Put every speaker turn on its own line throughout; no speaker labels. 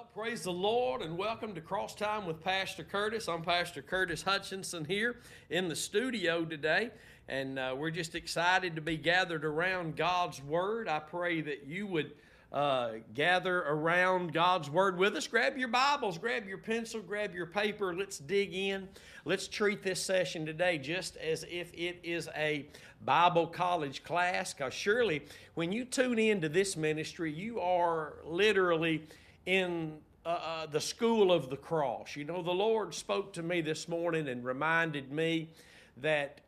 Well, praise the Lord and welcome to Cross Time with Pastor Curtis. I'm Pastor Curtis Hutchinson here in the studio today, and uh, we're just excited to be gathered around God's Word. I pray that you would uh, gather around God's Word with us. Grab your Bibles, grab your pencil, grab your paper. Let's dig in. Let's treat this session today just as if it is a Bible college class, because surely when you tune into this ministry, you are literally in uh, uh, the school of the cross. You know, the Lord spoke to me this morning and reminded me that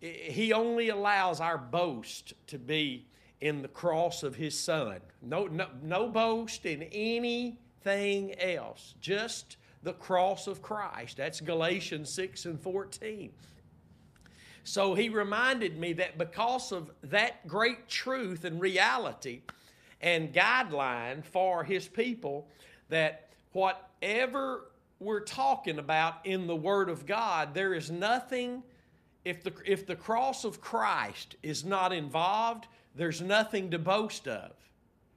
He only allows our boast to be in the cross of His Son. No, no, no boast in anything else, just the cross of Christ. That's Galatians 6 and 14. So he reminded me that because of that great truth and reality, and guideline for his people that whatever we're talking about in the Word of God, there is nothing, if the, if the cross of Christ is not involved, there's nothing to boast of.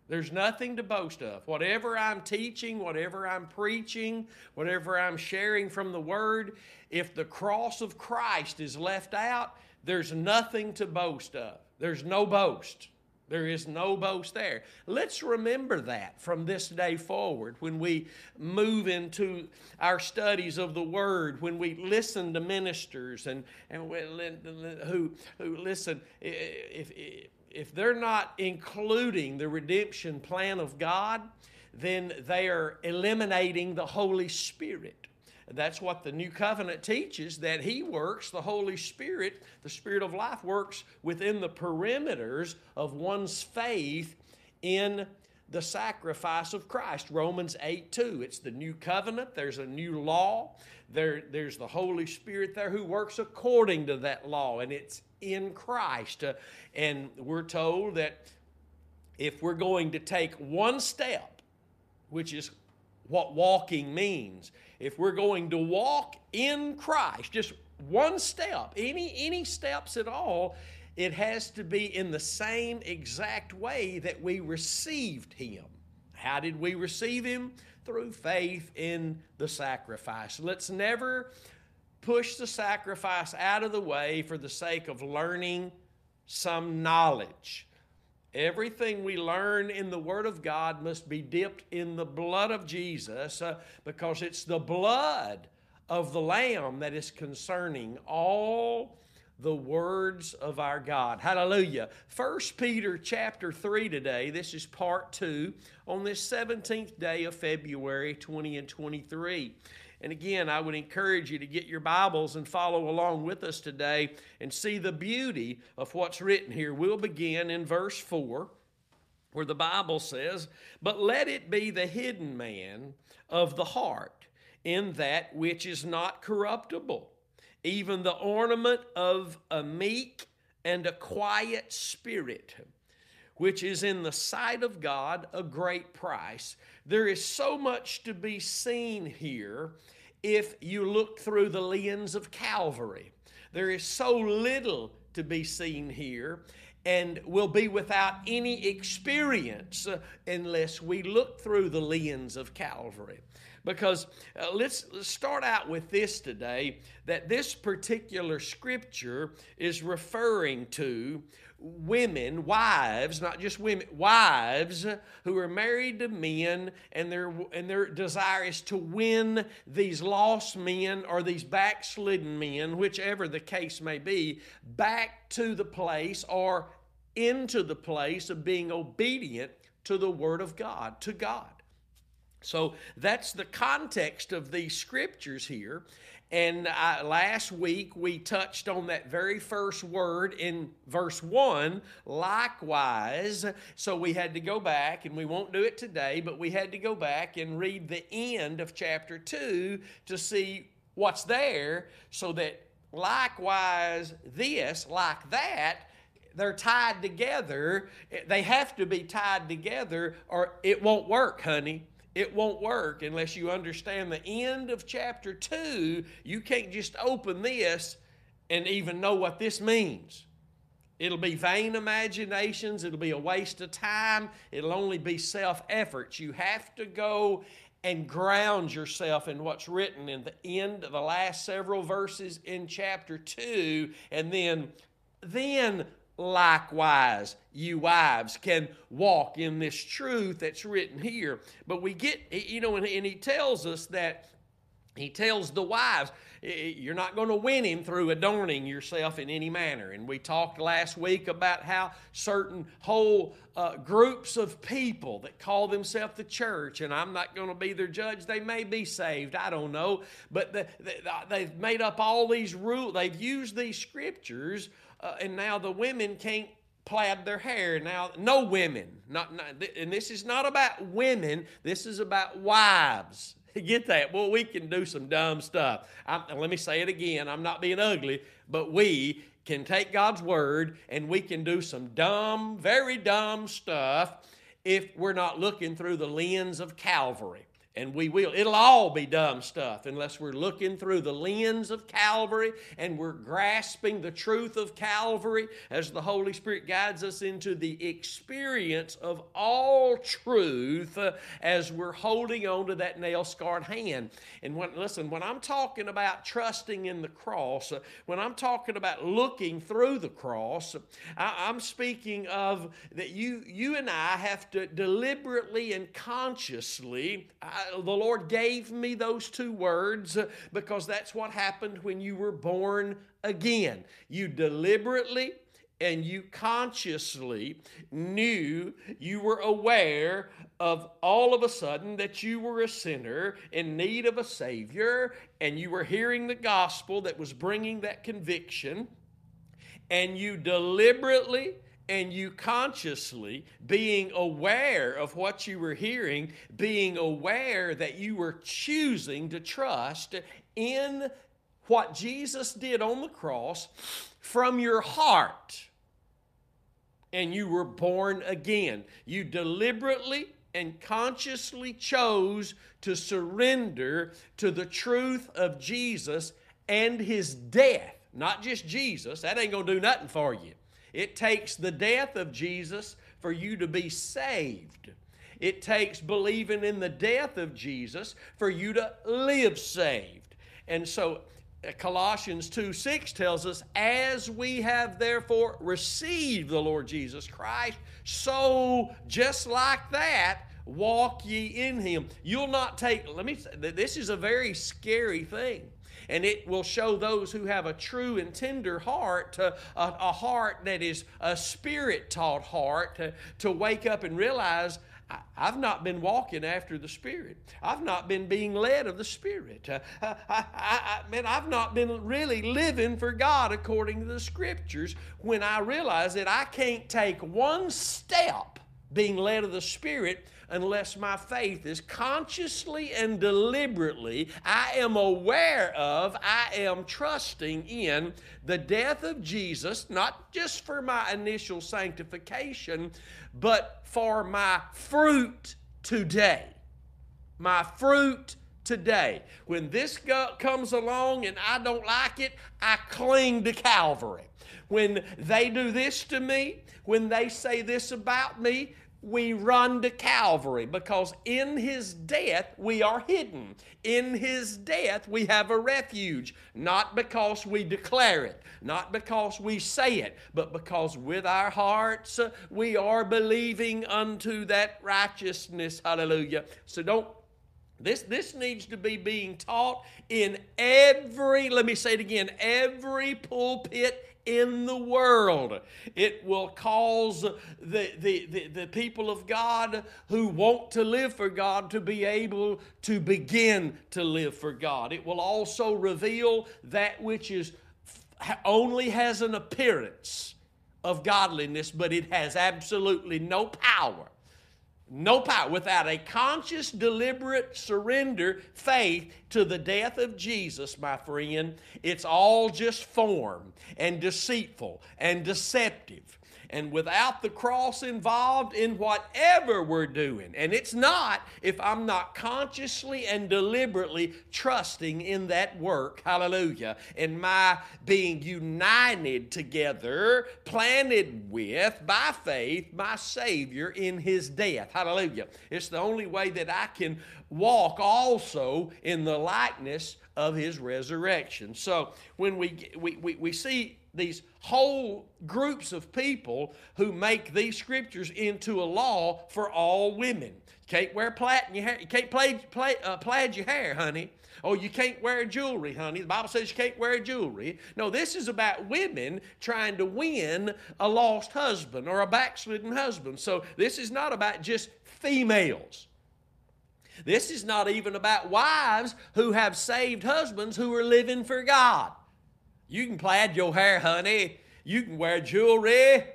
There's nothing to boast of. Whatever I'm teaching, whatever I'm preaching, whatever I'm sharing from the Word, if the cross of Christ is left out, there's nothing to boast of. There's no boast. There is no boast there. Let's remember that from this day forward when we move into our studies of the Word, when we listen to ministers and, and who, who listen. If, if they're not including the redemption plan of God, then they are eliminating the Holy Spirit. That's what the new covenant teaches that He works, the Holy Spirit, the Spirit of life works within the perimeters of one's faith in the sacrifice of Christ. Romans 8 2. It's the new covenant, there's a new law, there, there's the Holy Spirit there who works according to that law, and it's in Christ. Uh, and we're told that if we're going to take one step, which is what walking means. If we're going to walk in Christ, just one step, any any steps at all, it has to be in the same exact way that we received him. How did we receive him? Through faith in the sacrifice. Let's never push the sacrifice out of the way for the sake of learning some knowledge. Everything we learn in the Word of God must be dipped in the blood of Jesus uh, because it's the blood of the Lamb that is concerning all the words of our God. Hallelujah. First Peter chapter 3 today. This is part 2 on this 17th day of February 20 and 23. And again, I would encourage you to get your Bibles and follow along with us today and see the beauty of what's written here. We'll begin in verse 4, where the Bible says, But let it be the hidden man of the heart in that which is not corruptible, even the ornament of a meek and a quiet spirit which is in the sight of God a great price. There is so much to be seen here if you look through the lens of Calvary. There is so little to be seen here and will be without any experience unless we look through the lens of Calvary. Because uh, let's, let's start out with this today that this particular scripture is referring to women, wives, not just women, wives who are married to men and their and their desire is to win these lost men or these backslidden men, whichever the case may be, back to the place or into the place of being obedient to the word of God, to God. So that's the context of these scriptures here. And I, last week we touched on that very first word in verse 1, likewise. So we had to go back, and we won't do it today, but we had to go back and read the end of chapter 2 to see what's there so that likewise this, like that, they're tied together. They have to be tied together or it won't work, honey it won't work unless you understand the end of chapter 2. You can't just open this and even know what this means. It'll be vain imaginations. It'll be a waste of time. It'll only be self efforts. You have to go and ground yourself in what's written in the end of the last several verses in chapter 2 and then then likewise you wives can walk in this truth that's written here but we get you know and, he tells us that he tells the wives you're not going to win him through adorning yourself in any manner. And we talked last week about how certain whole uh, groups of people that call themselves the church, and I'm not going to be their judge, they may be saved, I don't know, but the, the, they've made up all these rules, they've used these scriptures, uh, and now the women can't plaid their hair. Now, no women, not, not, and this is not about women, this is about wives. Get that? Well, we can do some dumb stuff. I, let me say it again. I'm not being ugly, but we can take God's word and we can do some dumb, very dumb stuff if we're not looking through the lens of Calvary and we will. It'll all be dumb stuff unless we're looking through the lens of Calvary and we're grasping the truth of Calvary as the Holy Spirit guides us into the experience of all truth uh, as we're holding on to that nail scarred hand. And when, listen, when I'm talking about trusting in the cross, uh, when I'm talking about looking through the cross, I, I'm speaking of that you, you and I have to deliberately and consciously. I, the Lord gave me those two words because that's what happened when you were born again. You deliberately and you consciously knew, you were aware of all of a sudden that you were a sinner in need of a Savior, and you were hearing the gospel that was bringing that conviction, and you deliberately and you consciously being aware of what you were hearing, being aware that you were choosing to trust in what Jesus did on the cross from your heart. And you were born again. You deliberately and consciously chose to surrender to the truth of Jesus and his death. Not just Jesus, that ain't gonna do nothing for you. It takes the death of Jesus for you to be saved. It takes believing in the death of Jesus for you to live saved. And so uh, Colossians 2 6 tells us, As we have therefore received the Lord Jesus Christ, so just like that, walk ye in him. You'll not take, let me this is a very scary thing and it will show those who have a true and tender heart, a, a heart that is a spirit taught heart, to, to wake up and realize. I've not been walking after the Spirit. I've not been being led of the Spirit. Uh, I, I, I, man, I've not been really living for God according to the Scriptures when I realize that I can't take one step being led of the Spirit unless my faith is consciously and deliberately, I am aware of, I am trusting in the death of Jesus, not just for my initial sanctification, but for my fruit today. My fruit today. When this comes along and I don't like it, I cling to Calvary. When they do this to me, when they say this about me, we run to Calvary because in his death we are hidden. In his death we have a refuge, not because we declare it, not because we say it, but because with our hearts we are believing unto that righteousness. Hallelujah. So don't this, this needs to be being taught in every, let me say it again, every pulpit in the world. It will cause the, the, the, the, people of God who want to live for God to be able to begin to live for God. It will also reveal that which is only has an appearance of godliness, but it has absolutely no power no power. Without a conscious, deliberate surrender, faith to the death of Jesus, my friend, it's all just form and deceitful and deceptive. And without the cross involved in whatever we're doing. And it's not if I'm not consciously and deliberately trusting in that work, hallelujah, and my being united together, planted with, by faith, my Savior in His death, hallelujah. It's the only way that I can walk also in the likeness of his resurrection. So when we, we, we, we see these whole groups of people who make these scriptures into a law for all women. You can't wear plaid in your hair. You can't uh, plaid your hair, honey. Oh, you can't wear jewelry, honey. The Bible says you can't wear jewelry. No, this is about women trying to win a lost husband or a backslidden husband. So this is not about just females. This is not even about wives who have saved husbands who are living for God. You can plaid your hair, honey. You can wear jewelry.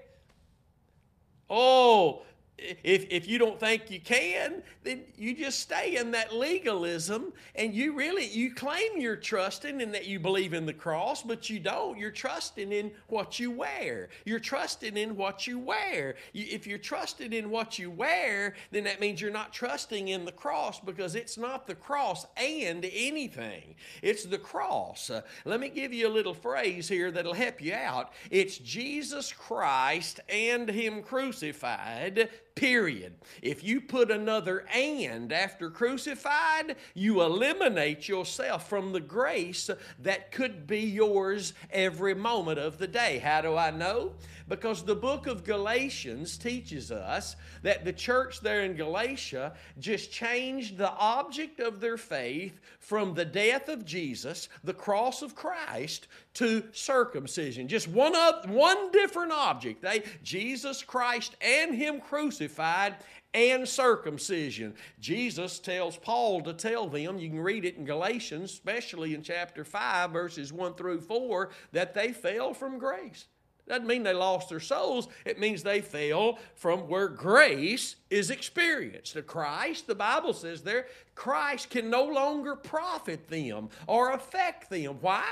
Oh, if, if you don't think you can, then you just stay in that legalism and you really you claim you're trusting and that you believe in the cross, but you don't. You're trusting in what you wear. You're trusting in what you wear. You, if you're trusting in what you wear, then that means you're not trusting in the cross because it's not the cross and anything. It's the cross. Uh, let me give you a little phrase here that'll help you out. It's Jesus Christ and Him crucified period. If you put another and after crucified, you eliminate yourself from the grace that could be yours every moment of the day. How do I know? Because the book of Galatians teaches us that the church there in Galatia just changed the object of their faith from the death of Jesus, the cross of Christ, to circumcision. Just one, of, one different object. They, Jesus Christ and Him crucified and circumcision. Jesus tells Paul to tell them, you can read it in Galatians, especially in chapter 5, verses 1 through 4, that they fell from grace. Doesn't mean they lost their souls. It means they fell from where grace is experienced. To Christ, the Bible says there, Christ can no longer profit them or affect them. Why?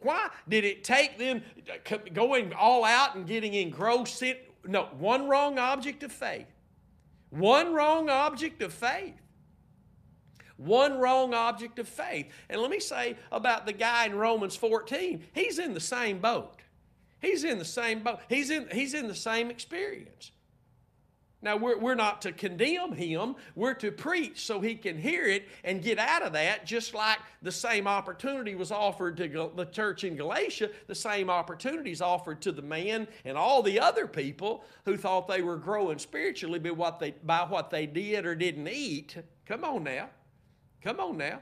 Why did it take them going all out and getting engrossed? No, one wrong object of faith. One wrong object of faith. One wrong object of faith. And let me say about the guy in Romans 14, he's in the same boat. He's in the same boat. He's in, he's in the same experience. Now, we're, we're not to condemn him. We're to preach so he can hear it and get out of that, just like the same opportunity was offered to the church in Galatia. The same opportunity is offered to the man and all the other people who thought they were growing spiritually by what they, by what they did or didn't eat. Come on now. Come on now.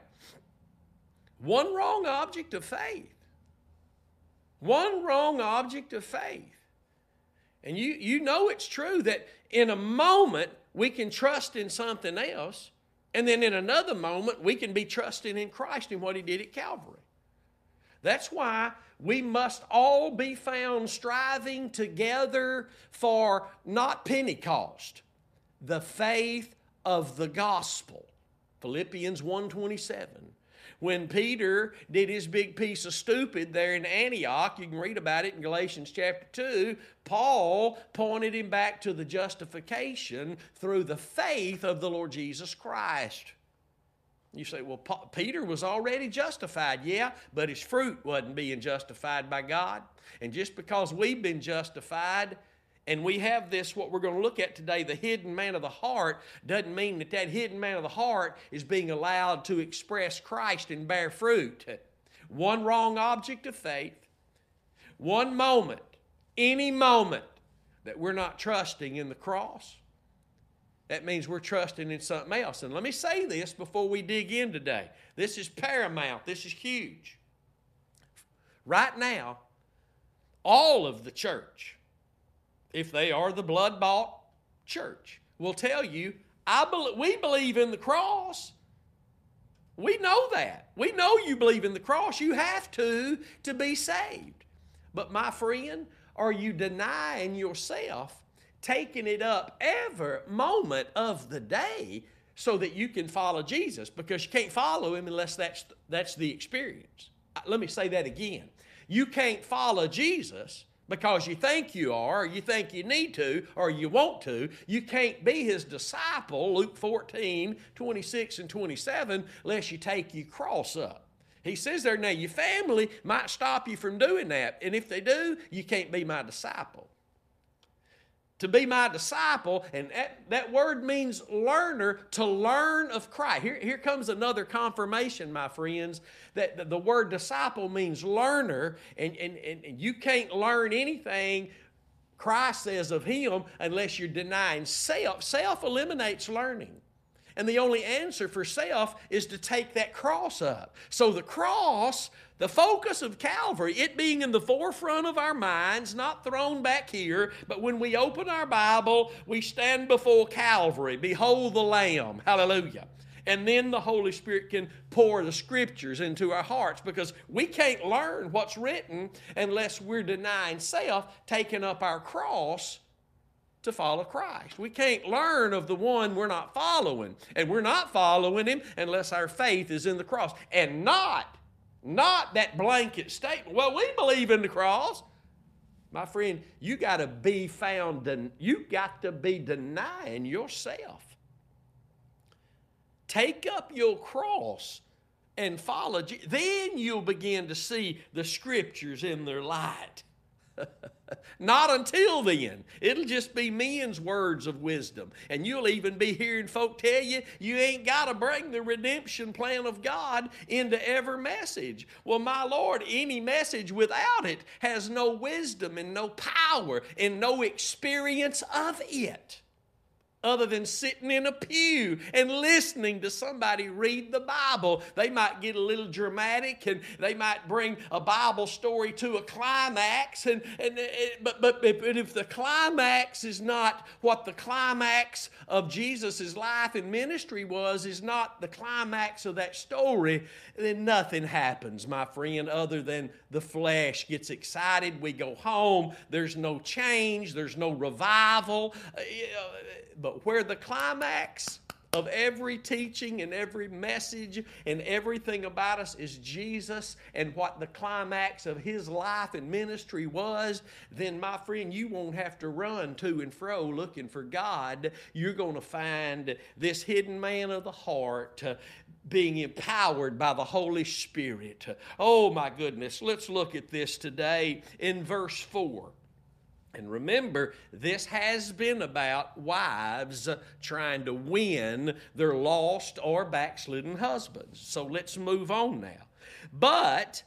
One wrong object of faith. One wrong object of faith. And you, you know it's true that in a moment we can trust in something else, and then in another moment we can be trusting in Christ and what He did at Calvary. That's why we must all be found striving together for not Pentecost, the faith of the gospel. Philippians 127 when Peter did his big piece of stupid there in Antioch, you can read about it in Galatians chapter 2, Paul pointed him back to the justification through the faith of the Lord Jesus Christ. You say, well, Peter was already justified. Yeah, but his fruit wasn't being justified by God. And just because we've been justified, and we have this, what we're going to look at today, the hidden man of the heart, doesn't mean that that hidden man of the heart is being allowed to express Christ and bear fruit. One wrong object of faith, one moment, any moment that we're not trusting in the cross, that means we're trusting in something else. And let me say this before we dig in today. This is paramount, this is huge. Right now, all of the church, if they are the blood bought church, will tell you, I be- we believe in the cross. We know that. We know you believe in the cross. You have to to be saved. But my friend, are you denying yourself, taking it up every moment of the day so that you can follow Jesus? Because you can't follow him unless that's, that's the experience. Uh, let me say that again. You can't follow Jesus because you think you are, or you think you need to, or you want to. You can't be his disciple, Luke 14, 26 and 27, unless you take your cross up. He says there, now your family might stop you from doing that. And if they do, you can't be my disciple to be my disciple, and that, that word means learner, to learn of Christ. Here, here comes another confirmation, my friends, that the, the word disciple means learner, and, and, and you can't learn anything Christ says of Him unless you're denying self. Self eliminates learning. And the only answer for self is to take that cross up. So the cross the focus of Calvary, it being in the forefront of our minds, not thrown back here, but when we open our Bible, we stand before Calvary. Behold the Lamb. Hallelujah. And then the Holy Spirit can pour the scriptures into our hearts because we can't learn what's written unless we're denying self, taking up our cross to follow Christ. We can't learn of the one we're not following. And we're not following him unless our faith is in the cross. And not not that blanket statement. Well, we believe in the cross. My friend, you got to be found, you got to be denying yourself. Take up your cross and follow. Then you'll begin to see the scriptures in their light. Not until then. It'll just be men's words of wisdom. And you'll even be hearing folk tell you you ain't got to bring the redemption plan of God into every message. Well, my Lord, any message without it has no wisdom and no power and no experience of it other than sitting in a pew and listening to somebody read the Bible. They might get a little dramatic and they might bring a Bible story to a climax. And, and, eh, eh, and but, but, but if the climax is not what the climax of Jesus' life and ministry was, is not the climax of that story, then nothing happens, my friend, other than the flesh gets excited. We go home. There's no change. There's no revival. Uh, but where the climax of every teaching and every message and everything about us is Jesus and what the climax of his life and ministry was, then my friend, you won't have to run to and fro looking for God. You're going to find this hidden man of the heart uh, being empowered by the Holy Spirit. Oh my goodness, let's look at this today in verse 4. And remember, this has been about wives trying to win their lost or backslidden husbands. So let's move on now. But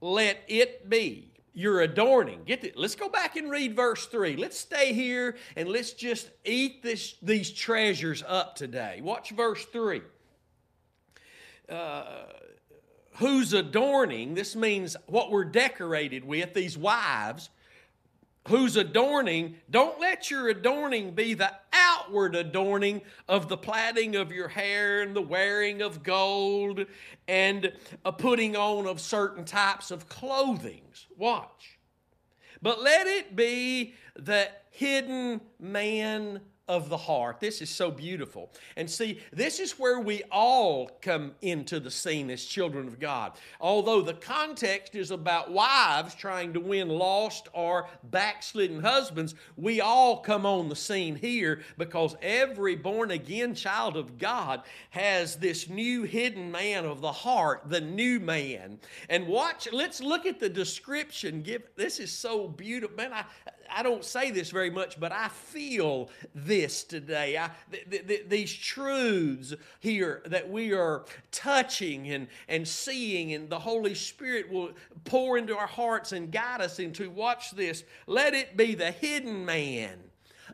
let it be your adorning. Get it. Let's go back and read verse 3. Let's stay here and let's just eat this, these treasures up today. Watch verse 3. Uh, whose adorning, this means what we're decorated with, these wives whose adorning, don't let your adorning be the outward adorning of the plaiting of your hair and the wearing of gold and a putting on of certain types of clothing. Watch. But let it be the hidden man of the heart. This is so beautiful. And see, this is where we all come into the scene as children of God. Although the context is about wives trying to win lost or backslidden husbands, we all come on the scene here because every born again child of God has this new hidden man of the heart, the new man. And watch, let's look at the description. Give this is so beautiful. Man, I I don't say this very much, but I feel this today. I, th- th- these truths here that we are touching and, and seeing, and the Holy Spirit will pour into our hearts and guide us into. Watch this. Let it be the hidden man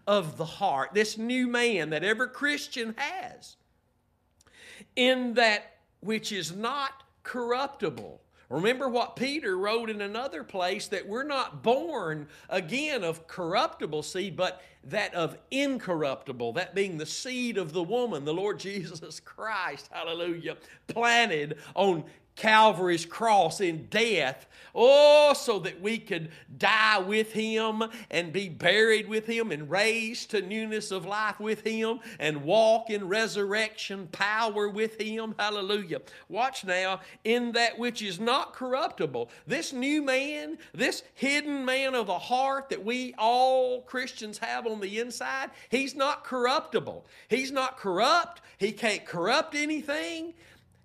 of the heart, this new man that every Christian has, in that which is not corruptible Remember what Peter wrote in another place that we're not born again of corruptible seed, but that of incorruptible, that being the seed of the woman, the Lord Jesus Christ, hallelujah, planted on Calvary's cross in death Oh, so that we could die with him and be buried with him and raised to newness of life with him and walk in resurrection power with him. Hallelujah. Watch now, in that which is not corruptible. This new man, this hidden man of the heart that we all Christians have on the inside, he's not corruptible. He's not corrupt. He can't corrupt anything.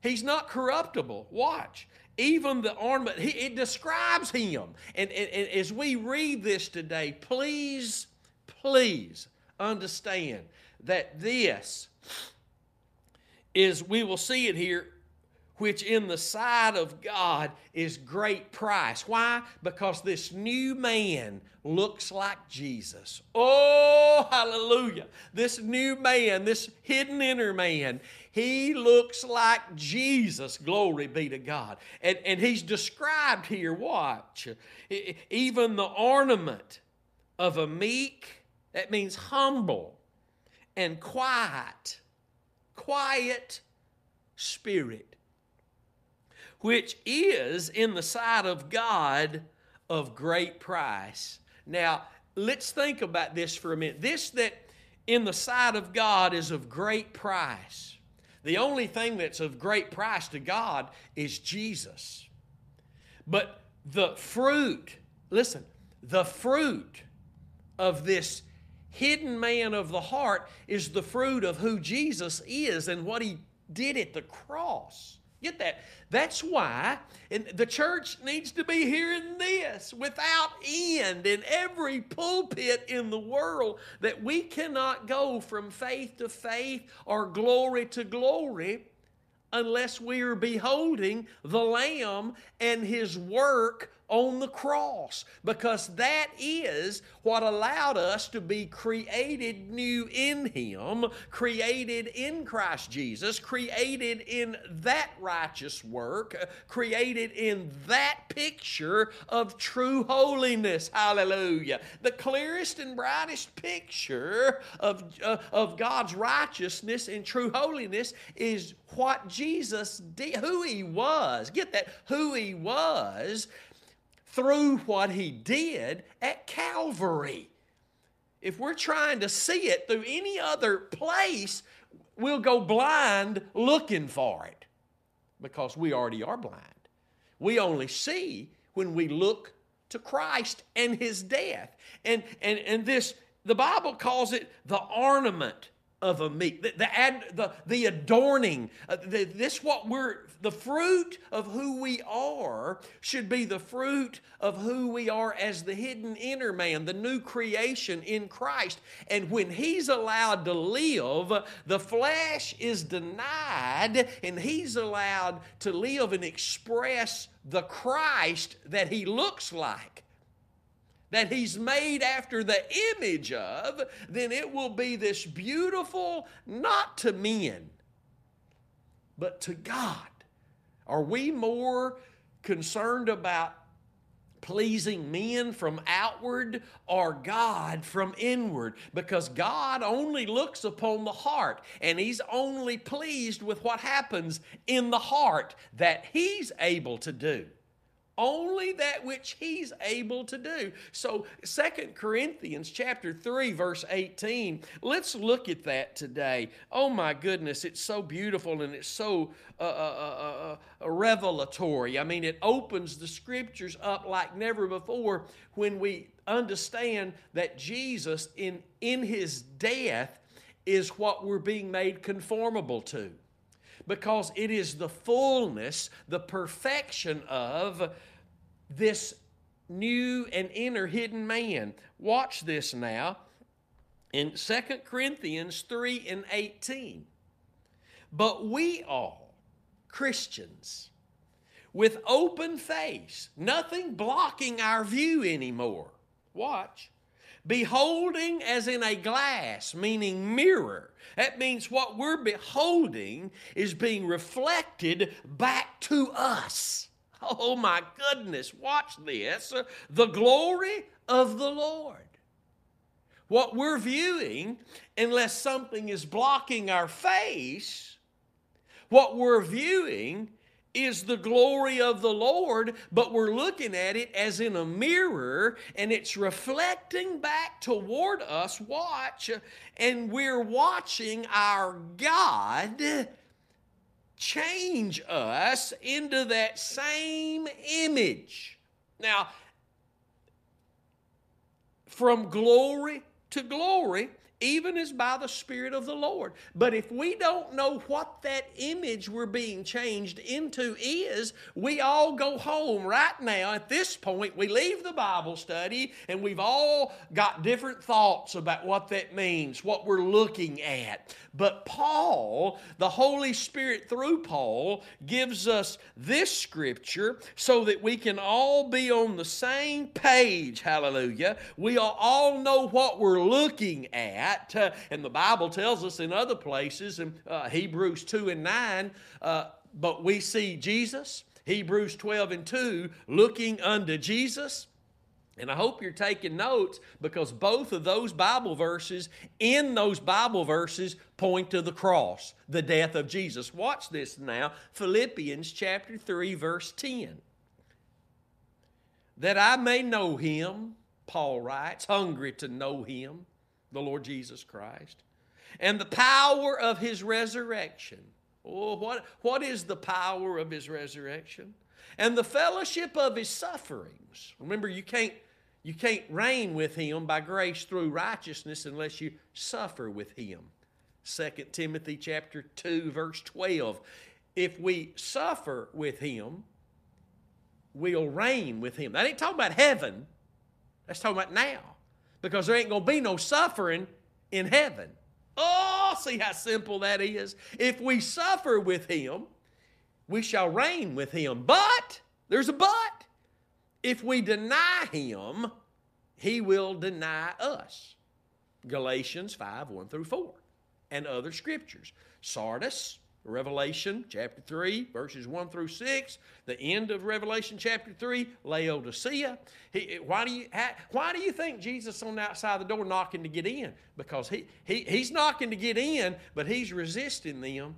He's not corruptible. Watch even the ornament, he, it describes him. And, and, and as we read this today, please, please understand that this is, we will see it here, which in the sight of God is great price. Why? Because this new man looks like Jesus. Oh, hallelujah. This new man, this hidden inner man, he looks like Jesus. Glory be to God. And, and he's described here, watch, even the ornament of a meek, that means humble and quiet, quiet spirit, which is in the sight of God of great price. Now, let's think about this for a minute. This that in the sight of God is of great price. The only thing that's of great price to God is Jesus. But the fruit, listen, the fruit of this hidden man of the heart is the fruit of who Jesus is and what he did at the cross. Get that? That's why the church needs to be hearing this without end in every pulpit in the world that we cannot go from faith to faith or glory to glory unless we are beholding the Lamb and His work on the cross because that is what allowed us to be created new in Him, created in Christ Jesus, created in that righteous work, created in that picture of true holiness. Hallelujah. The clearest and brightest picture of, uh, of God's righteousness and true holiness is what Jesus did, who He was. Get that? Who He was through what he did at Calvary. If we're trying to see it through any other place, we'll go blind looking for it because we already are blind. We only see when we look to Christ and his death. And, and, and this, the Bible calls it the ornament of a meek, the, the, ad, the, the adorning. Uh, the, this what we're, the fruit of who we are should be the fruit of who we are as the hidden inner man, the new creation in Christ. And when He's allowed to live, the flesh is denied, and He's allowed to live and express the Christ that He looks like that he's made after the image of, then it will be this beautiful, not to men, but to God. Are we more concerned about pleasing men from outward or God from inward because God only looks upon the heart and He's only pleased with what happens in the heart that He's able to do only that which he's able to do. So Second Corinthians chapter 3 verse 18, let's look at that today. Oh my goodness, it's so beautiful and it's so uh, uh, uh, uh, uh revelatory. I mean, it opens the scriptures up like never before when we understand that Jesus in in his death is what we're being made conformable to because it is the fullness, the perfection of this new and inner hidden man. Watch this now in 2 Corinthians 3 and 18. But we all, Christians, with open face, nothing blocking our view anymore. Watch. Beholding as in a glass, meaning mirror. That means what we're beholding is being reflected back to us. Oh my goodness, watch this. The glory of the Lord. What we're viewing, unless something is blocking our face, what we're viewing is the glory of the Lord, but we're looking at it as in a mirror and it's reflecting back toward us. Watch, and we're watching our God change us into that same image. Now, from glory to glory, even as by the Spirit of the Lord. But if we don't know what that image we're being changed into is, we all go home right now. At this point, we leave the Bible study and we've all got different thoughts about what that means, what we're looking at. But Paul, the Holy Spirit through Paul, gives us this scripture so that we can all be on the same page. Hallelujah. We all know what we're looking at. Uh, and the Bible tells us in other places, in uh, Hebrews 2 and 9, uh, but we see Jesus. Hebrews 12 and 2, looking unto Jesus and I hope you're taking notes because both of those Bible verses, in those Bible verses, point to the cross, the death of Jesus. Watch this now Philippians chapter 3, verse 10. That I may know him, Paul writes, hungry to know him, the Lord Jesus Christ, and the power of his resurrection. Oh, what, what is the power of his resurrection? And the fellowship of his sufferings. Remember, you can't you can't reign with him by grace through righteousness unless you suffer with him. 2 Timothy chapter 2 verse 12. If we suffer with him, we'll reign with him. That ain't talking about heaven. That's talking about now. Because there ain't going to be no suffering in heaven. Oh, see how simple that is. If we suffer with him, we shall reign with him. But, there's a but. If we deny him, he will deny us. Galatians 5 1 through 4, and other scriptures. Sardis, Revelation chapter 3, verses 1 through 6, the end of Revelation chapter 3, Laodicea. He, why, do you, why do you think Jesus on the outside of the door knocking to get in? Because he, he, he's knocking to get in, but he's resisting them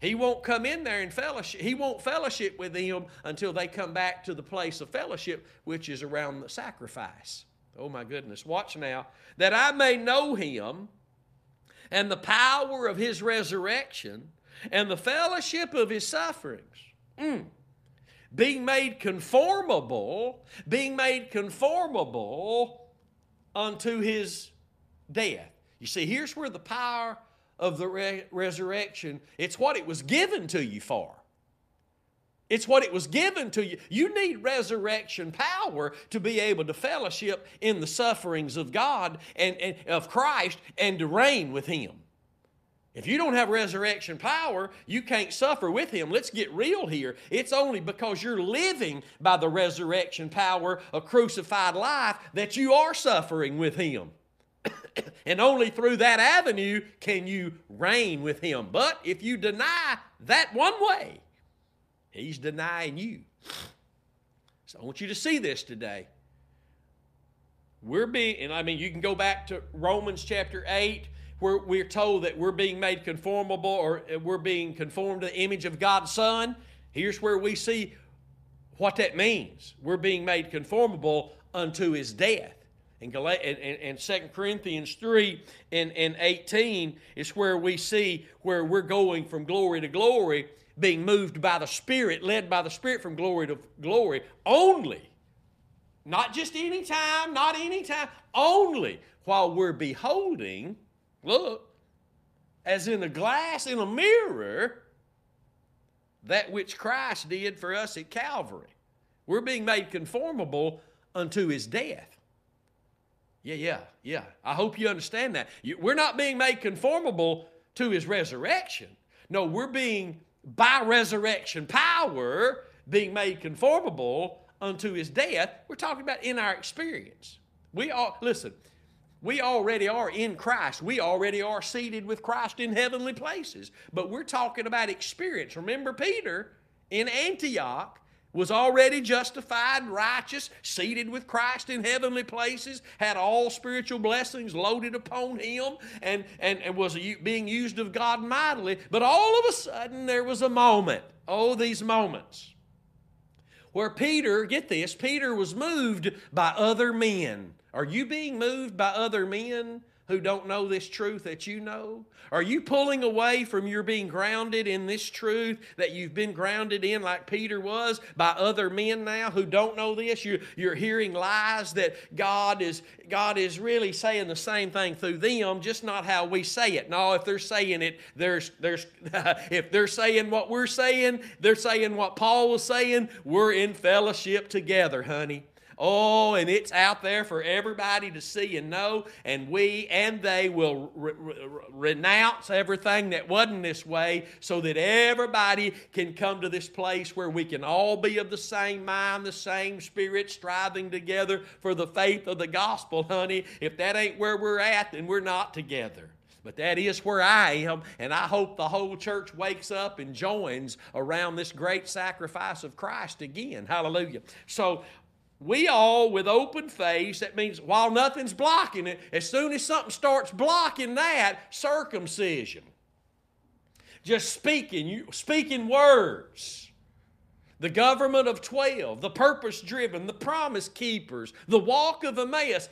he won't come in there and fellowship. He won't fellowship with them until they come back to the place of fellowship, which is around the sacrifice. Oh my goodness. Watch now. That I may know him and the power of his resurrection and the fellowship of his sufferings. Mm. Being made conformable, being made conformable unto his death. You see, here's where the power of the re- resurrection, it's what it was given to you for. It's what it was given to you. You need resurrection power to be able to fellowship in the sufferings of God and, and of Christ and to reign with Him. If you don't have resurrection power, you can't suffer with Him. Let's get real here. It's only because you're living by the resurrection power of crucified life that you are suffering with Him. and only through that avenue can you reign with him. But if you deny that one way, he's denying you. So I want you to see this today. We're being, and I mean, you can go back to Romans chapter 8, where we're told that we're being made conformable or uh, we're being conformed to the image of God's Son. Here's where we see what that means. We're being made conformable unto his death and, Gal- and, and, 2 Corinthians 3 and, and 18 is where we see where we're going from glory to glory, being moved by the Spirit, led by the Spirit from glory to glory, only. Not just any time, not any time, only while we're beholding, look, as in a glass in a mirror, that which Christ did for us at Calvary. We're being made conformable unto his death. Yeah, yeah, yeah. I hope you understand that. We're not being made conformable to his resurrection. No, we're being, by resurrection power, being made conformable unto his death. We're talking about in our experience. We all, listen, we already are in Christ. We already are seated with Christ in heavenly places. But we're talking about experience. Remember Peter in Antioch was already justified, righteous, seated with Christ in heavenly places, had all spiritual blessings loaded upon him, and, and, and was being used of God mightily. But all of a sudden, there was a moment. Oh, these moments. Where Peter, get this, Peter was moved by other men. Are you being moved by other men? who don't know this truth that you know? Are you pulling away from your being grounded in this truth that you've been grounded in, like Peter was, by other men now who don't know this? You're, you're hearing lies that God is, God is really saying the same thing through them, just not how we say it. No, if they're saying it, there's, there's, if they're saying what we're saying, they're saying what Paul was saying, we're in fellowship together, honey. Oh, and it's out there for everybody to see and know, and we and they will re- re- renounce everything that wasn't this way so that everybody can come to this place where we can all be of the same mind, the same spirit, striving together for the faith of the gospel, honey. If that ain't where we're at, then we're not together. But that is where I am, and I hope the whole church wakes up and joins around this great sacrifice of Christ again. Hallelujah. So we all with open face, that means while nothing's blocking it, as soon as something starts blocking that, circumcision. Just speaking, speaking words the government of 12, the purpose driven, the promise keepers, the walk of Emmaus,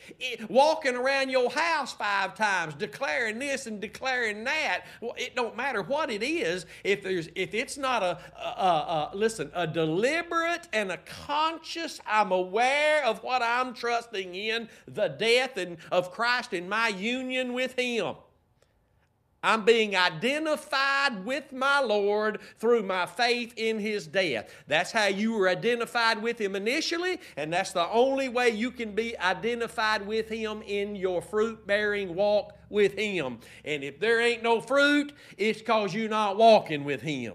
walking around your house five times, declaring this and declaring that. Well, it don't matter what it is if there's if it's not a, a, a, a listen a deliberate and a conscious. I'm aware of what I'm trusting in, the death and of Christ in my union with Him. I'm being identified with my Lord through my faith in His death. That's how you were identified with Him initially, and that's the only way you can be identified with Him in your fruit bearing walk with Him. And if there ain't no fruit, it's because you're not walking with Him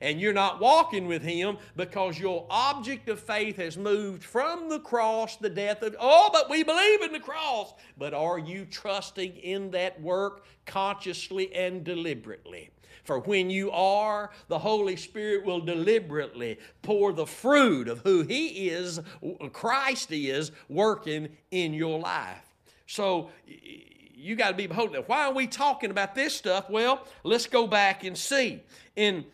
and you're not walking with Him because your object of faith has moved from the cross, the death of, oh, but we believe in the cross. But are you trusting in that work consciously and deliberately? For when you are, the Holy Spirit will deliberately pour the fruit of who He is, Christ is, working in your life. So, you got to be beholden. Why are we talking about this stuff? Well, let's go back and see. In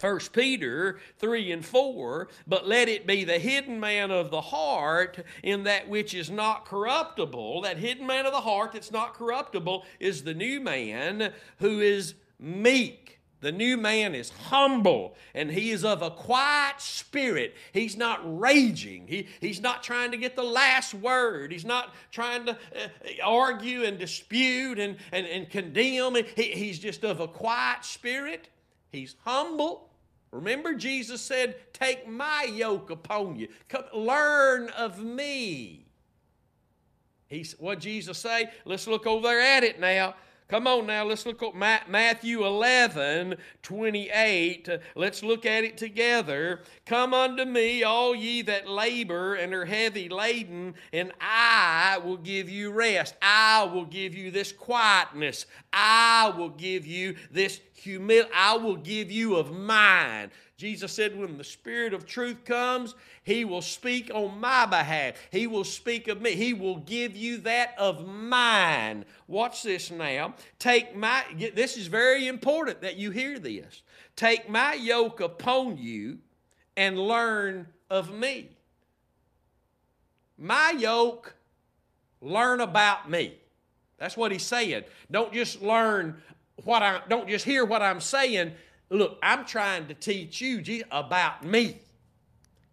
1 Peter 3 and 4, but let it be the hidden man of the heart in that which is not corruptible. That hidden man of the heart that's not corruptible is the new man who is meek. The new man is humble and he is of a quiet spirit. He's not raging. He, he's not trying to get the last word. He's not trying to uh, argue and dispute and, and, and condemn. He, he's just of a quiet spirit He's humble. Remember, Jesus said, Take my yoke upon you. Come, learn of me. He's, what Jesus say? Let's look over there at it now. Come on now, let's look at Matthew 11, 28. Let's look at it together. Come unto me, all ye that labor and are heavy laden, and I will give you rest. I will give you this quietness. I will give you this humility. I will give you of mine. Jesus said, when the Spirit of truth comes, He will speak on my behalf. He will speak of me. He will give you that of mine. Watch this now. Take my, this is very important that you hear this. Take my yoke upon you and learn of me. My yoke, learn about me. That's what he's saying. Don't just learn what I don't just hear what I'm saying. Look, I'm trying to teach you about me.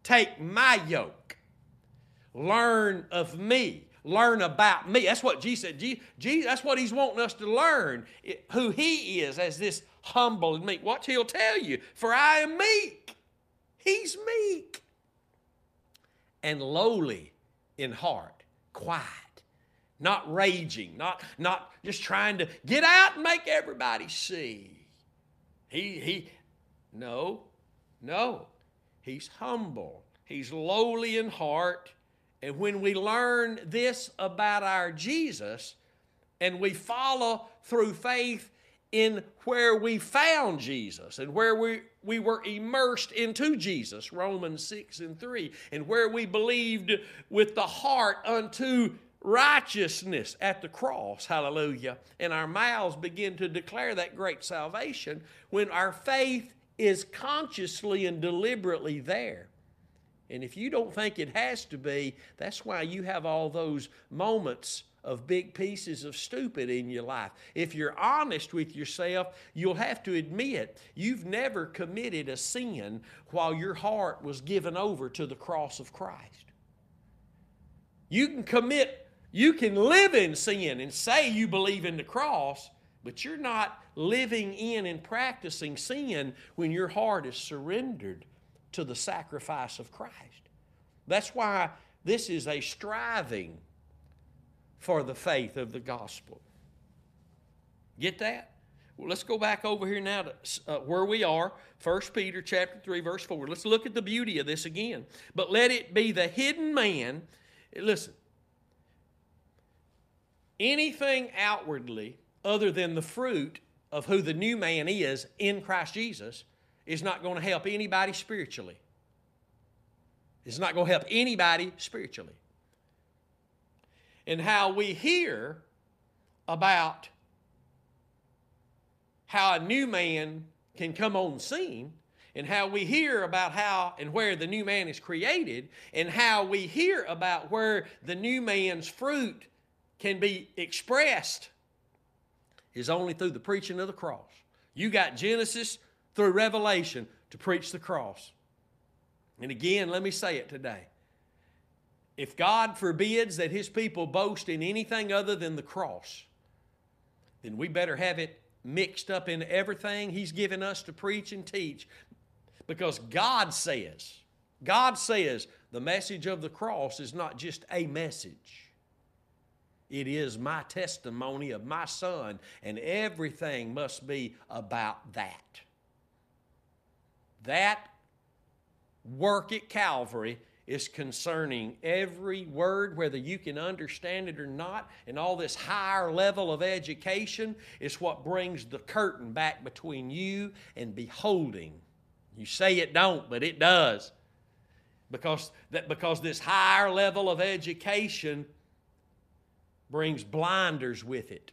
Take my yoke. Learn of me. Learn about me. That's what Jesus said. Jesus, that's what he's wanting us to learn. Who he is as this humble and meek. What he'll tell you. For I am meek. He's meek. And lowly in heart. Quiet not raging, not, not just trying to get out and make everybody see. He, he, no, no. He's humble. He's lowly in heart. And when we learn this about our Jesus and we follow through faith in where we found Jesus and where we, we were immersed into Jesus, Romans 6 and 3, and where we believed with the heart unto righteousness at the cross, hallelujah. And our mouths begin to declare that great salvation when our faith is consciously and deliberately there. And if you don't think it has to be, that's why you have all those moments of big pieces of stupid in your life. If you're honest with yourself, you'll have to admit you've never committed a sin while your heart was given over to the cross of Christ. You can commit, you can live in sin and say you believe in the cross, but you're not living in and practicing sin when your heart is surrendered to the sacrifice of Christ. That's why this is a striving for the faith of the gospel. Get that? Well, let's go back over here now to uh, where we are, 1 Peter chapter 3 verse 4. Let's look at the beauty of this again. But let it be the hidden man. Listen. Anything outwardly other than the fruit of who the new man is in Christ Jesus is not going to help anybody spiritually. It's not going to help anybody spiritually and how we hear about how a new man can come on scene and how we hear about how and where the new man is created and how we hear about where the new man's fruit can be expressed is only through the preaching of the cross. You got Genesis through Revelation to preach the cross. And again, let me say it today. If God forbids that His people boast in anything other than the cross, then we better have it mixed up in everything He's given us to preach and teach. Because God says, God says the message of the cross is not just a message. It is my testimony of my son, and everything must be about that. That work at Calvary is concerning every word, whether you can understand it or not. And all this higher level of education is what brings the curtain back between you and beholding. You say it don't, but it does. Because, that, because this higher level of education brings blinders with it.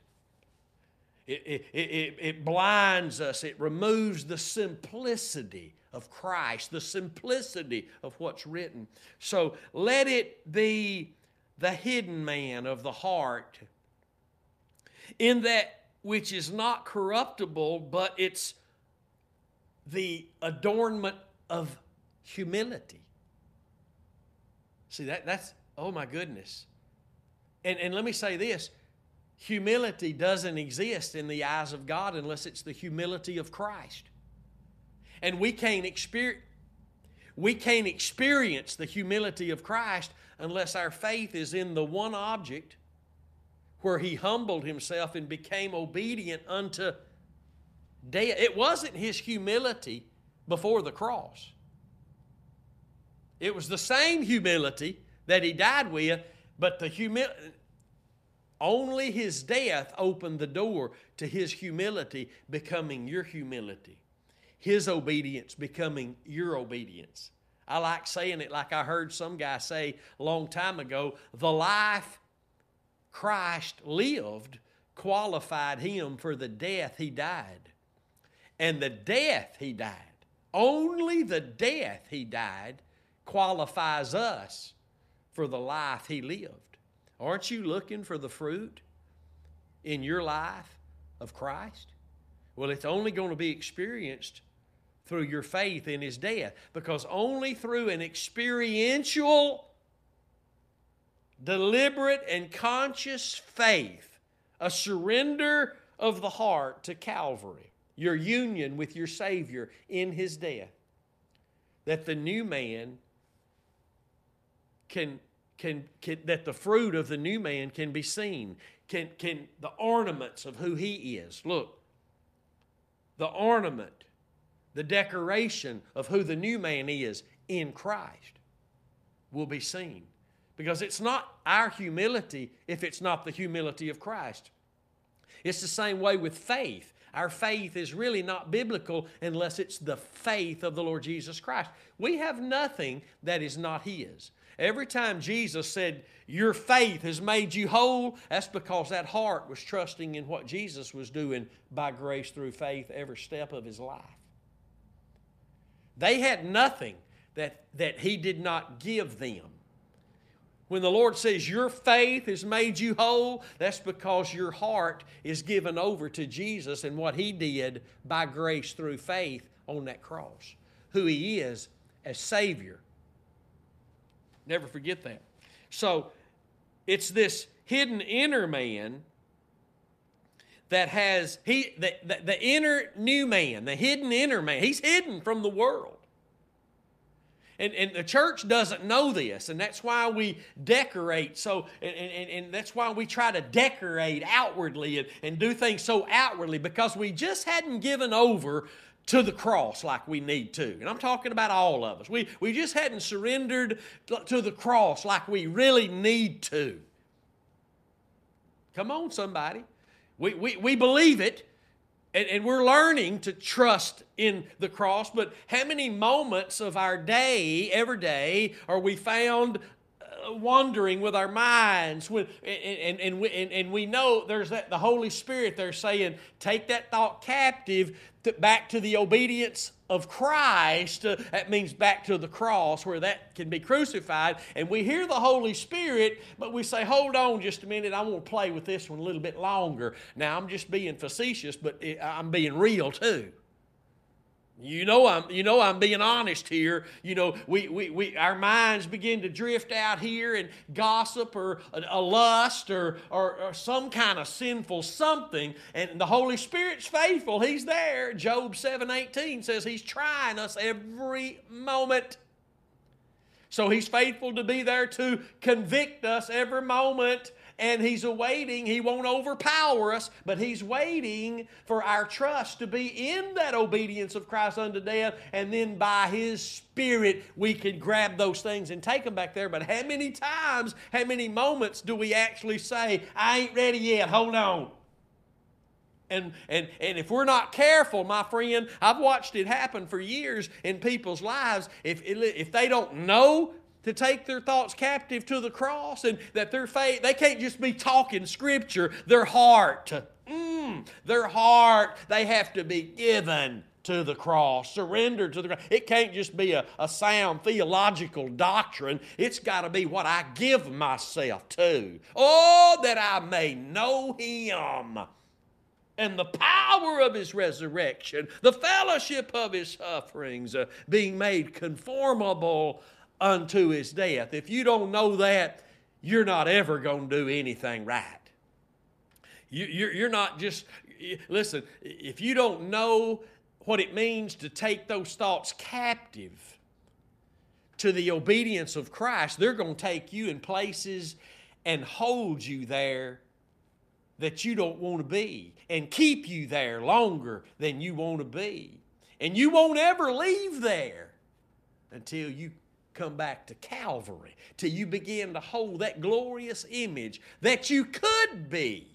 It, it, it, it blinds us, it removes the simplicity of Christ, the simplicity of what's written. So let it be the hidden man of the heart, in that which is not corruptible, but it's the adornment of humility. See, that, that's, oh my goodness. And, and let me say this humility doesn't exist in the eyes of God unless it's the humility of Christ. And we can't experience we can't experience the humility of Christ unless our faith is in the one object where he humbled himself and became obedient unto death. It wasn't his humility before the cross. It was the same humility that he died with, but the humility only his death opened the door to his humility becoming your humility his obedience becoming your obedience. I like saying it like I heard some guy say a long time ago the life Christ lived qualified him for the death he died. And the death he died, only the death he died, qualifies us for the life he lived. Aren't you looking for the fruit in your life of Christ? Well, it's only going to be experienced through your faith in his death. Because only through an experiential, deliberate, and conscious faith, a surrender of the heart to Calvary, your union with your Savior in his death, that the new man can, can, can that the fruit of the new man can be seen, can, can the ornaments of who he is. Look, the ornament the decoration of who the new man is in Christ will be seen. Because it's not our humility if it's not the humility of Christ. It's the same way with faith. Our faith is really not biblical unless it's the faith of the Lord Jesus Christ. We have nothing that is not His. Every time Jesus said, Your faith has made you whole, that's because that heart was trusting in what Jesus was doing by grace through faith every step of his life. They had nothing that, that he did not give them. When the Lord says your faith has made you whole, that's because your heart is given over to Jesus and what He did by grace through faith on that cross, who He is as Savior. Never forget that. So it's this hidden inner man that has he the, the, the inner new man, the hidden inner man. He's hidden from the world. And, and the church doesn't know this, and that's why we decorate so, and, and, and that's why we try to decorate outwardly and, and do things so outwardly because we just hadn't given over to the cross like we need to. And I'm talking about all of us. We, we just hadn't surrendered to the cross like we really need to. Come on, somebody. We, we, we believe it, and, and we're learning to trust in the cross, but how many moments of our day, every day, are we found uh, wandering with our minds and, and, and, we, and, we know there's that the holy spirit there saying take that thought captive back to the obedience of Christ, uh, that means back to the cross where that can be crucified. And we hear the Holy Spirit, but we say, hold on just a minute, I want to play with this one a little bit longer. Now, I'm just being facetious, but I'm being real too. You know I'm you know I'm being honest here. You know, we, we, we our minds begin to drift out here and gossip or a, a lust or, or, or some kind of sinful something. And the Holy Spirit's faithful. He's there. Job 7:18 says he's trying us every moment. So he's faithful to be there to convict us every moment and he's awaiting. He won't overpower us, but he's waiting for our trust to be in that obedience of Christ unto death, and then by his Spirit we can grab those things and take them back there. But how many times, how many moments do we actually say, I ain't ready yet, hold on? And, and, and if we're not careful, my friend, I've watched it happen for years in people's lives. If, if they don't know to take their thoughts captive to the cross and that their faith, they can't just be talking scripture, their heart, mm, their heart, they have to be given to the cross, surrendered to the cross. It can't just be a, a sound theological doctrine. It's got to be what I give myself to. Oh, that I may know Him and the power of His resurrection, the fellowship of His sufferings, uh, being made conformable unto his death. If you don't know that, you're not ever going to do anything right. You, are not just, listen, if you don't know what it means to take those thoughts captive to the obedience of Christ, they're going to take you in places and hold you there that you don't want to be and keep you there longer than you want to be. And you won't ever leave there until you come back to Calvary, till you begin to hold that glorious image that you could be.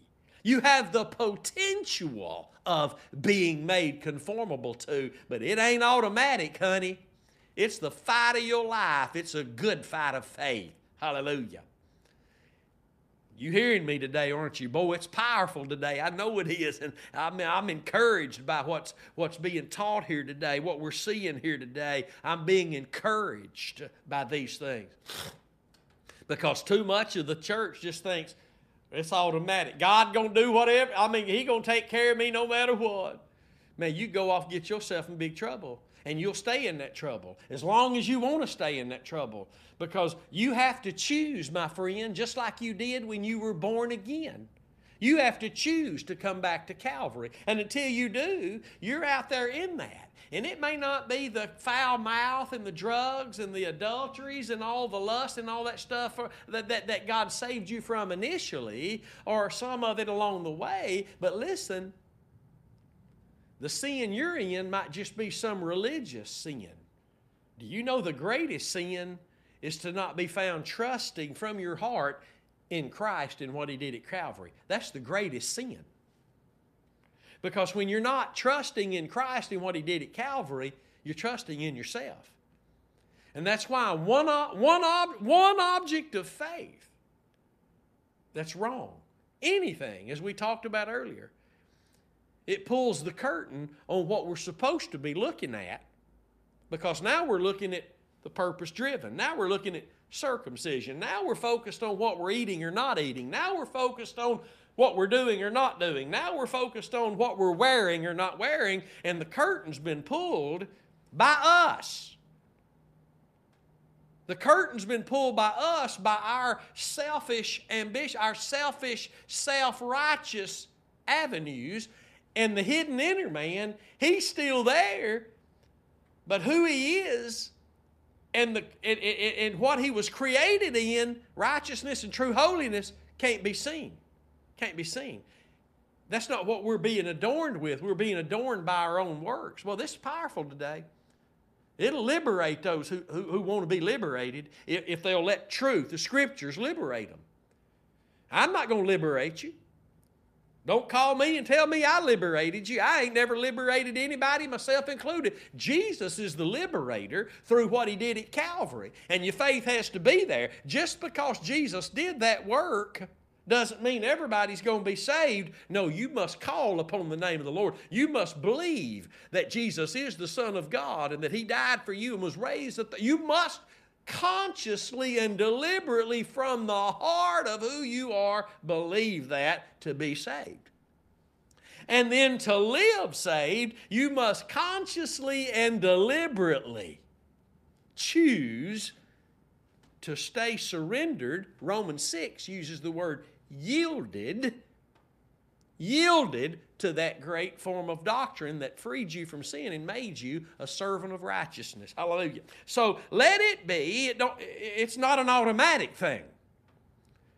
You have the potential of being made conformable to, but it ain't automatic, honey. It's the fight of your life. It's a good fight of faith. Hallelujah. You hearing me today, aren't you? Boy, it's powerful today. I know it is. And I'm, I'm encouraged by what's, what's being taught here today, what we're seeing here today. I'm being encouraged by these things. Because too much of the church just thinks it's automatic. God gonna do whatever. I mean, He gonna take care of me no matter what. Man, you go off get yourself in big trouble and you'll stay in that trouble as long as you want to stay in that trouble because you have to choose, my friend, just like you did when you were born again. You have to choose to come back to Calvary. And until you do, you're out there in that. And it may not be the foul mouth and the drugs and the adulteries and all the lust and all that stuff that, that, that God saved you from initially, or some of it along the way. But listen, the sin you're in might just be some religious sin. Do you know the greatest sin is to not be found trusting from your heart in Christ and what He did at Calvary? That's the greatest sin. Because when you're not trusting in Christ and what He did at Calvary, you're trusting in yourself. And that's why one, one, ob, one object of faith that's wrong, anything, as we talked about earlier, it pulls the curtain on what we're supposed to be looking at because now we're looking at the purpose driven. Now we're looking at circumcision. Now we're focused on what we're eating or not eating. Now we're focused on what we're doing or not doing. Now we're focused on what we're wearing or not wearing, and the curtain's been pulled by us. The curtain's been pulled by us, by our selfish ambition, our selfish, self righteous avenues. And the hidden inner man, he's still there, but who he is and, the, and, and, what he was created in, righteousness and true holiness, can't be seen. Can't be seen. That's not what we're being adorned with. We're being adorned by our own works. Well, this is powerful today. It'll liberate those who, who, who want to be liberated if, if they'll let truth, the scriptures, liberate them. I'm not going to liberate you. Don't call me and tell me I liberated you. I ain't never liberated anybody, myself included. Jesus is the liberator through what he did at Calvary. And your faith has to be there. Just because Jesus did that work doesn't mean everybody's going to be saved. No, you must call upon the name of the Lord. You must believe that Jesus is the Son of God and that he died for you and was raised. At the, you must consciously and deliberately from the heart of who you are believe that to be saved. And then to live saved, you must consciously and deliberately choose to stay surrendered. Romans 6 uses the word yielded, yielded to that great form of doctrine that freed you from sin and made you a servant of righteousness. Hallelujah. So let it be. It don't, it's not an automatic thing.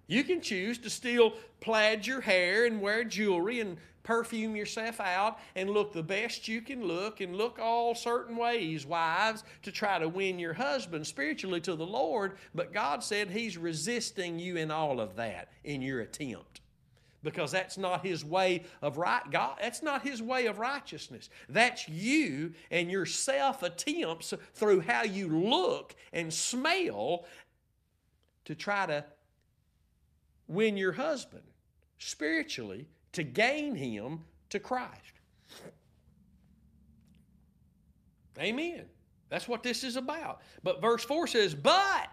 You can choose to still plaid your hair and wear jewelry and perfume yourself out and look the best you can look and look all certain ways, wives, to try to win your husband spiritually to the Lord. But God said He's resisting you in all of that in your attempt because that's not his way of right God that's not his way of righteousness that's you and your self attempts through how you look and smell to try to win your husband spiritually to gain him to Christ. Amen. That's what this is about. But verse 4 says, But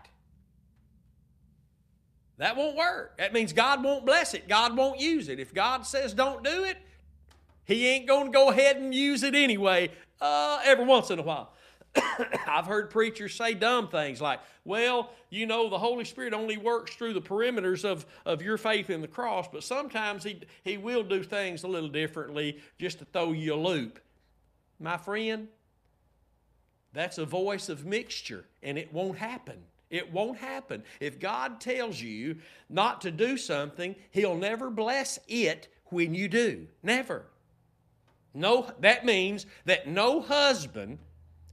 that won't work. That means God won't bless it. God won't use it. If God says don't do it, He ain't going to go ahead and use it anyway, uh, every once in a while. I've heard preachers say dumb things like, well, you know, the Holy Spirit only works through the perimeters of, of your faith in the cross, but sometimes he, he will do things a little differently just to throw you a loop. My friend, that's a voice of mixture, and it won't happen. It won't happen. If God tells you not to do something, He'll never bless it when you do. Never. No, that means that no husband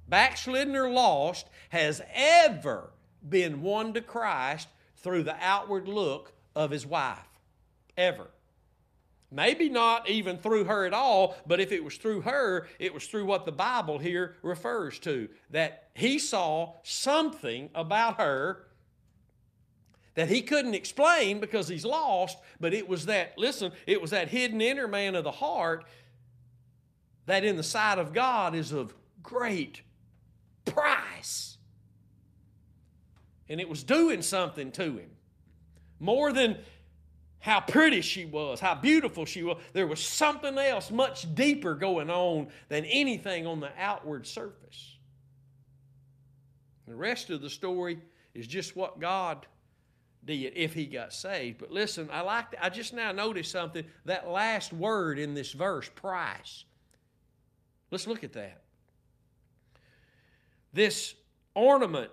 backslidden or lost, has ever been won to Christ through the outward look of his wife. Ever. Maybe not even through her at all, but if it was through her, it was through what the Bible here refers to. That he saw something about her that he couldn't explain because he's lost, but it was that, listen, it was that hidden inner man of the heart that in the sight of God is of great price. And it was doing something to him. More than how pretty she was, how beautiful she was, there was something else much deeper going on than anything on the outward surface. The rest of the story is just what God did if he got saved. But listen, I like I just now noticed something. That last word in this verse, price. Let's look at that this ornament,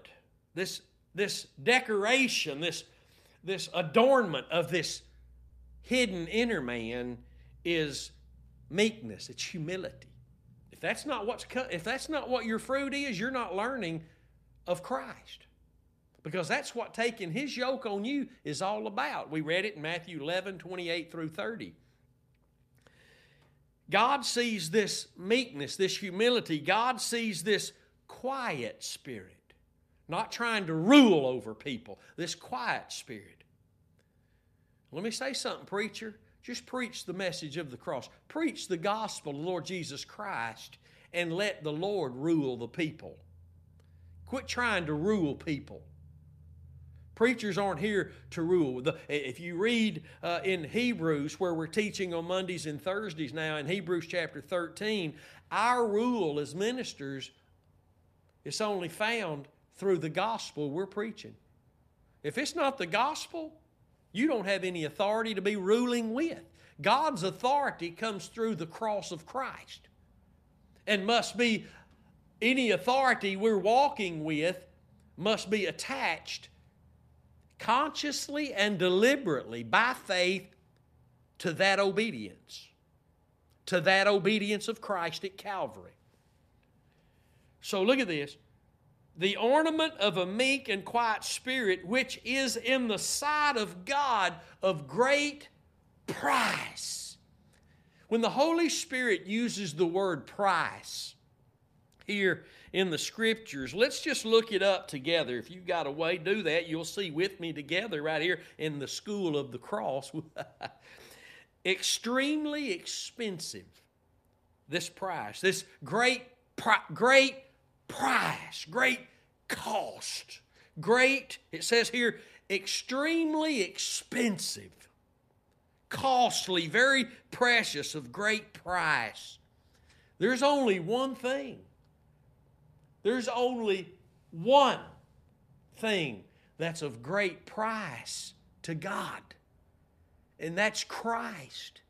this, this decoration, this, this adornment of this hidden inner man is meekness, it's humility. If that's not what's if that's not what your fruit is, you're not learning of Christ. Because that's what taking his yoke on you is all about. We read it in Matthew 11, 28 through 30. God sees this meekness, this humility. God sees this quiet spirit, not trying to rule over people, this quiet spirit. Let me say something, preacher. Just preach the message of the cross. Preach the gospel of the Lord Jesus Christ and let the Lord rule the people. Quit trying to rule people. Preachers aren't here to rule. if you read uh, in Hebrews, where we're teaching on Mondays and Thursdays now, in Hebrews chapter 13, our rule as ministers is only found through the gospel we're preaching. If it's not the gospel, you don't have any authority to be ruling with. God's authority comes through the cross of Christ and must be any authority we're walking with must be attached consciously and deliberately by faith to that obedience, to that obedience of Christ at Calvary. So look at this. The ornament of a meek and quiet spirit, which is in the sight of God of great price. When the Holy Spirit uses the word price here in the scriptures. Let's just look it up together. If you've got a way, do that. You'll see with me together right here in the school of the cross. Extremely expensive, this price, this great, great price, great cost, great, it says here, extremely expensive, costly, very precious, of great price. There's only one thing there's only one thing that's of great price to God, and that's Christ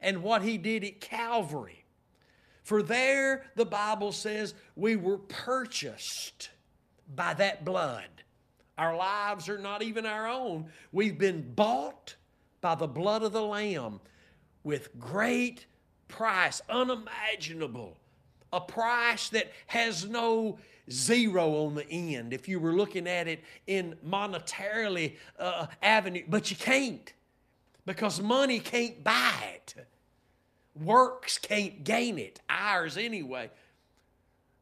and what He did at Calvary. For there, the Bible says, we were purchased by that blood. Our lives are not even our own. We've been bought by the blood of the Lamb with great price, unimaginable a price that has no zero on the end if you were looking at it in monetarily uh, avenue but you can't because money can't buy it works can't gain it ours anyway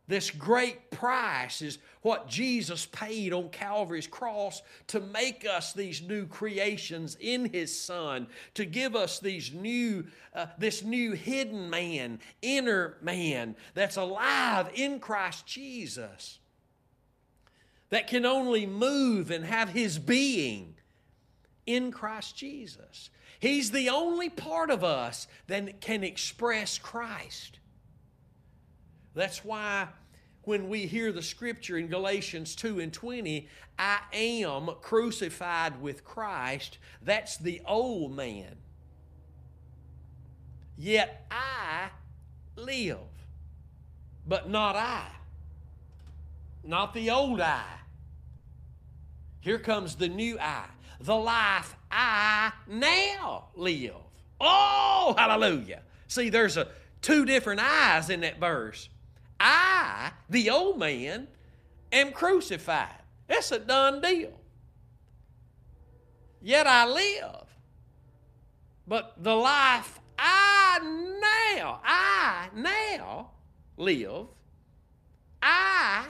this great price is what Jesus paid on Calvary's cross to make us these new creations in His Son, to give us these new, uh, this new hidden man, inner man that's alive in Christ Jesus, that can only move and have His being in Christ Jesus. He's the only part of us that can express Christ. That's why when we hear the scripture in Galatians 2 and 20, I am crucified with Christ, that's the old man. Yet I live, but not I, not the old I. Here comes the new I, the life I now live. Oh, hallelujah. See, there's a two different eyes in that verse. I, the old man, am crucified. That's a done deal. Yet I live. But the life I now, I now live, I,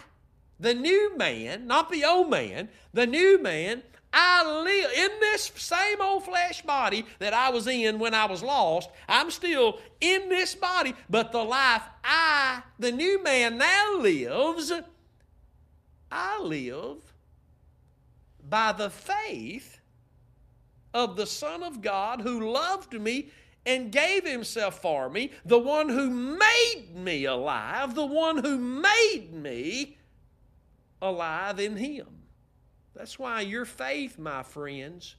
the new man, not the old man, the new man, I live in this same old flesh body that I was in when I was lost. I'm still in this body, but the life I, the new man, now lives, I live by the faith of the Son of God who loved me and gave himself for me, the one who made me alive, the one who made me alive in him. That's why your faith, my friends,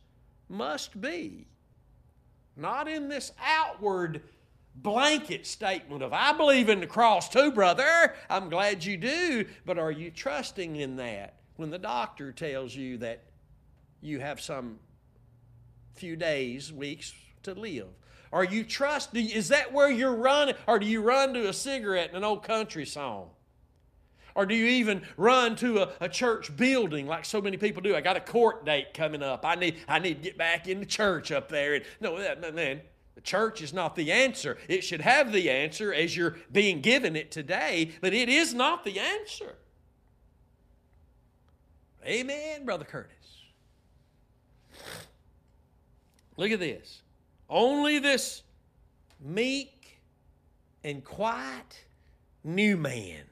must be not in this outward blanket statement of, I believe in the cross too, brother. I'm glad you do. But are you trusting in that when the doctor tells you that you have some few days, weeks to live? Are you trusting? Is that where you're running? Or do you run to a cigarette and an old country song? Or do you even run to a, a church building like so many people do? I got a court date coming up. I need, I need to get back in the church up there. And, no, that, man, The church is not the answer. It should have the answer as you're being given it today, but it is not the answer. Amen, Brother Curtis. Look at this. Only this meek and quiet new man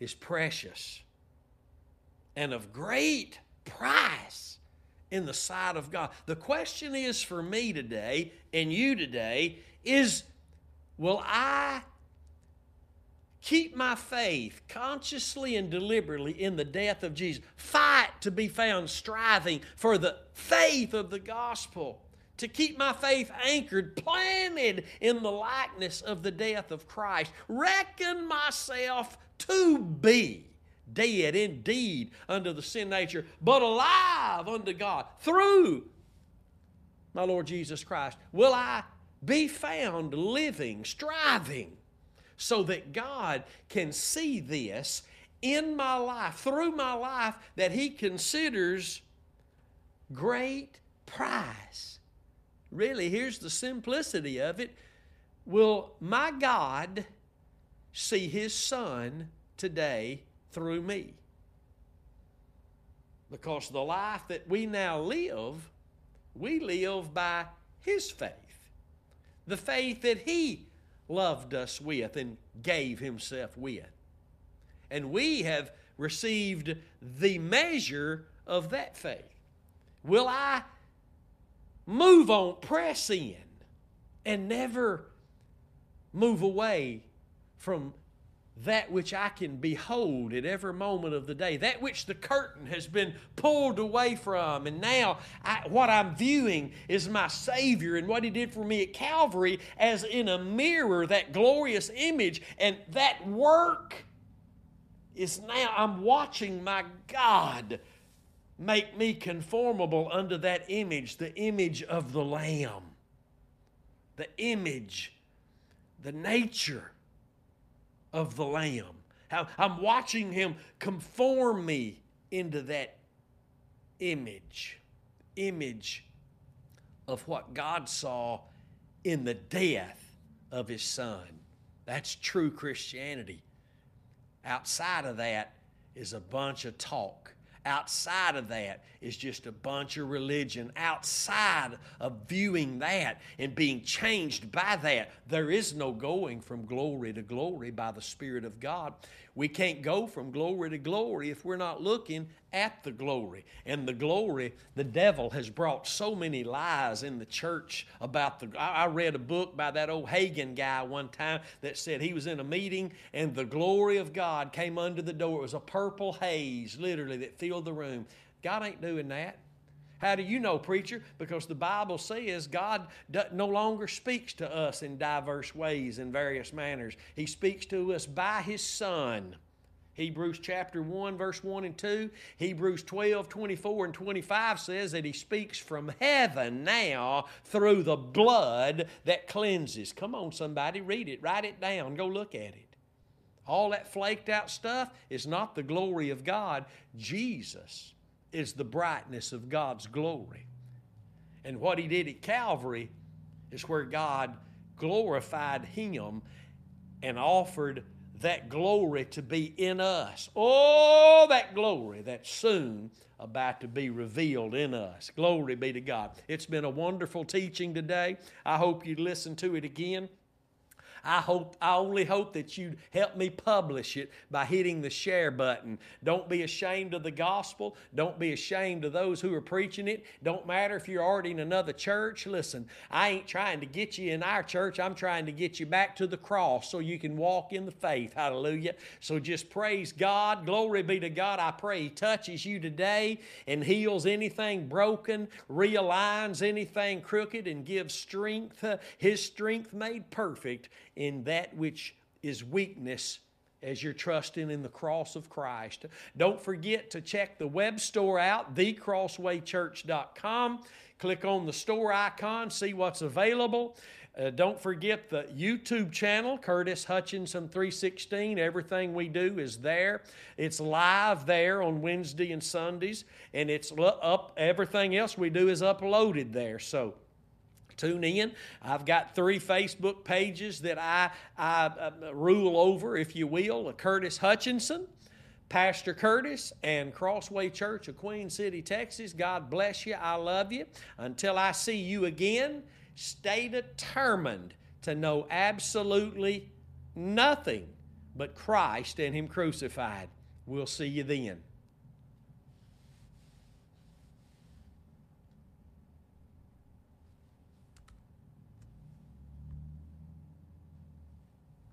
is precious and of great price in the sight of God. The question is for me today and you today is will I keep my faith consciously and deliberately in the death of Jesus? Fight to be found striving for the faith of the gospel. To keep my faith anchored, planted in the likeness of the death of Christ. Reckon myself to be dead indeed under the sin nature, but alive unto God through my Lord Jesus Christ. Will I be found living, striving, so that God can see this in my life, through my life, that He considers great prize? Really, here's the simplicity of it. Will my God see His Son today through me. Because the life that we now live, we live by His faith. The faith that He loved us with and gave Himself with. And we have received the measure of that faith. Will I move on, press in, and never move away from that which I can behold at every moment of the day, that which the curtain has been pulled away from. And now I, what I'm viewing is my Savior and what He did for me at Calvary as in a mirror, that glorious image. And that work is now, I'm watching my God make me conformable unto that image, the image of the Lamb, the image, the nature of the Lamb. I'm watching him conform me into that image, image of what God saw in the death of his son. That's true Christianity. Outside of that is a bunch of talk. Outside of that is just a bunch of religion. Outside of viewing that and being changed by that, there is no going from glory to glory by the Spirit of God. We can't go from glory to glory if we're not looking at the glory. And the glory, the devil has brought so many lies in the church about the. I read a book by that old Hagin guy one time that said he was in a meeting and the glory of God came under the door. It was a purple haze, literally, that filled the room. God ain't doing that. How do you know, preacher? Because the Bible says God no longer speaks to us in diverse ways, in various manners. He speaks to us by His Son. Hebrews chapter 1, verse 1 and 2. Hebrews 12, 24 and 25 says that He speaks from heaven now through the blood that cleanses. Come on, somebody, read it, write it down, go look at it. All that flaked out stuff is not the glory of God. Jesus is the brightness of God's glory. And what He did at Calvary is where God glorified Him and offered that glory to be in us. Oh, that glory that's soon about to be revealed in us. Glory be to God. It's been a wonderful teaching today. I hope you listen to it again. I hope I only hope that you'd help me publish it by hitting the share button. Don't be ashamed of the gospel. Don't be ashamed of those who are preaching it. Don't matter if you're already in another church. Listen, I ain't trying to get you in our church. I'm trying to get you back to the cross so you can walk in the faith. Hallelujah. So just praise God. Glory be to God. I pray He touches you today and heals anything broken, realigns anything crooked, and gives strength, uh, His strength made perfect in that which is weakness as you're trusting in the cross of Christ. Don't forget to check the web store out, thecrosswaychurch.com. Click on the store icon, see what's available. Uh, don't forget the YouTube channel, Curtis Hutchinson 316. Everything we do is there. It's live there on Wednesday and Sundays, and it's up. Everything else we do is uploaded there. So tune in. I've got three Facebook pages that I, I uh, rule over, if you will Curtis Hutchinson, Pastor Curtis, and Crossway Church of Queen City, Texas. God bless you. I love you. Until I see you again, stay determined to know absolutely nothing but Christ and Him crucified. We'll see you then.